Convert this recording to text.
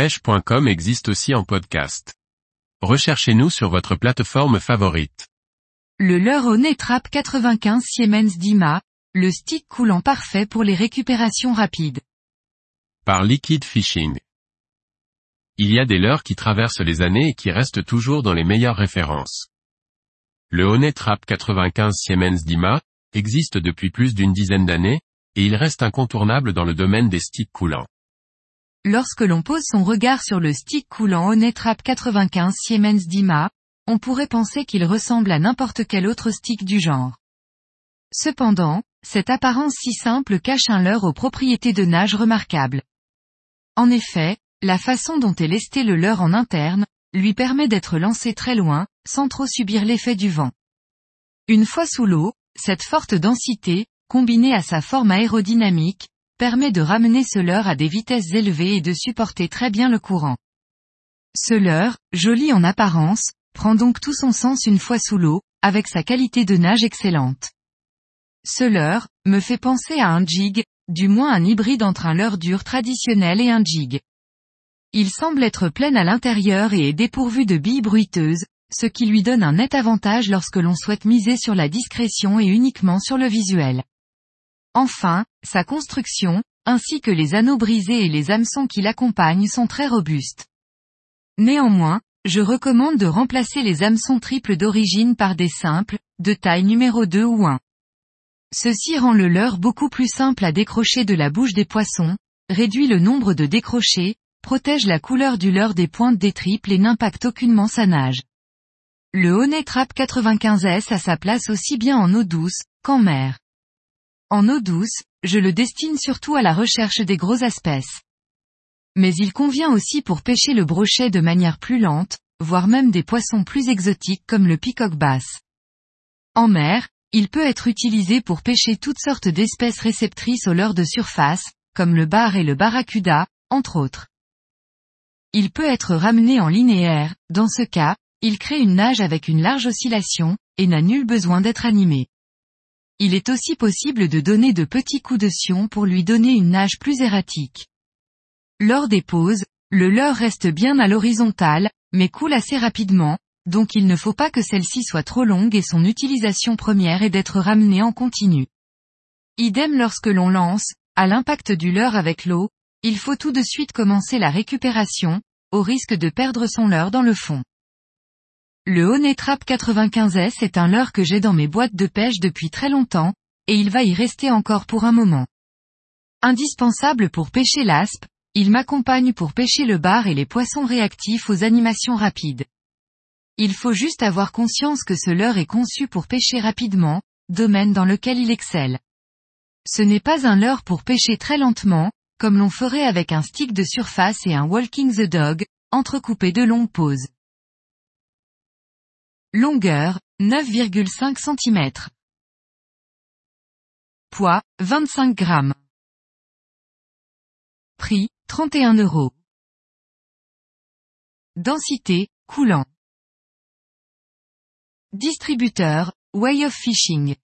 pêche.com existe aussi en podcast. Recherchez-nous sur votre plateforme favorite. Le leurre au nez trappe 95 Siemens Dima, le stick coulant parfait pour les récupérations rapides. Par Liquid Fishing. Il y a des leurres qui traversent les années et qui restent toujours dans les meilleures références. Le Honey Trap 95 Siemens Dima, existe depuis plus d'une dizaine d'années, et il reste incontournable dans le domaine des sticks coulants. Lorsque l'on pose son regard sur le stick coulant Honey Trap 95 Siemens Dima, on pourrait penser qu'il ressemble à n'importe quel autre stick du genre. Cependant, cette apparence si simple cache un leurre aux propriétés de nage remarquables. En effet, la façon dont est lesté le leurre en interne, lui permet d'être lancé très loin, sans trop subir l'effet du vent. Une fois sous l'eau, cette forte densité, combinée à sa forme aérodynamique, permet de ramener ce leurre à des vitesses élevées et de supporter très bien le courant. Ce leurre, joli en apparence, prend donc tout son sens une fois sous l'eau, avec sa qualité de nage excellente. Ce leurre, me fait penser à un jig, du moins un hybride entre un leurre dur traditionnel et un jig. Il semble être plein à l'intérieur et est dépourvu de billes bruiteuses, ce qui lui donne un net avantage lorsque l'on souhaite miser sur la discrétion et uniquement sur le visuel. Enfin, sa construction, ainsi que les anneaux brisés et les hameçons qui l'accompagnent sont très robustes. Néanmoins, je recommande de remplacer les hameçons triples d'origine par des simples, de taille numéro 2 ou 1. Ceci rend le leurre beaucoup plus simple à décrocher de la bouche des poissons, réduit le nombre de décrochés, protège la couleur du leurre des pointes des triples et n'impacte aucunement sa nage. Le Honey Trap 95S a sa place aussi bien en eau douce, qu'en mer. En eau douce, je le destine surtout à la recherche des gros espèces. Mais il convient aussi pour pêcher le brochet de manière plus lente, voire même des poissons plus exotiques comme le peacock bass. En mer, il peut être utilisé pour pêcher toutes sortes d'espèces réceptrices au leurre de surface, comme le bar et le barracuda, entre autres. Il peut être ramené en linéaire, dans ce cas, il crée une nage avec une large oscillation, et n'a nul besoin d'être animé. Il est aussi possible de donner de petits coups de sion pour lui donner une nage plus erratique. Lors des pauses, le leurre reste bien à l'horizontale, mais coule assez rapidement, donc il ne faut pas que celle-ci soit trop longue et son utilisation première est d'être ramenée en continu. Idem lorsque l'on lance, à l'impact du leurre avec l'eau, il faut tout de suite commencer la récupération, au risque de perdre son leurre dans le fond. Le Honey Trap 95S est un leurre que j'ai dans mes boîtes de pêche depuis très longtemps, et il va y rester encore pour un moment. Indispensable pour pêcher l'aspe, il m'accompagne pour pêcher le bar et les poissons réactifs aux animations rapides. Il faut juste avoir conscience que ce leurre est conçu pour pêcher rapidement, domaine dans lequel il excelle. Ce n'est pas un leurre pour pêcher très lentement, comme l'on ferait avec un stick de surface et un walking the dog, entrecoupé de longues pauses. Longueur, 9,5 cm. Poids, 25 grammes. Prix, 31 euros. Densité, coulant. Distributeur, Way of Fishing.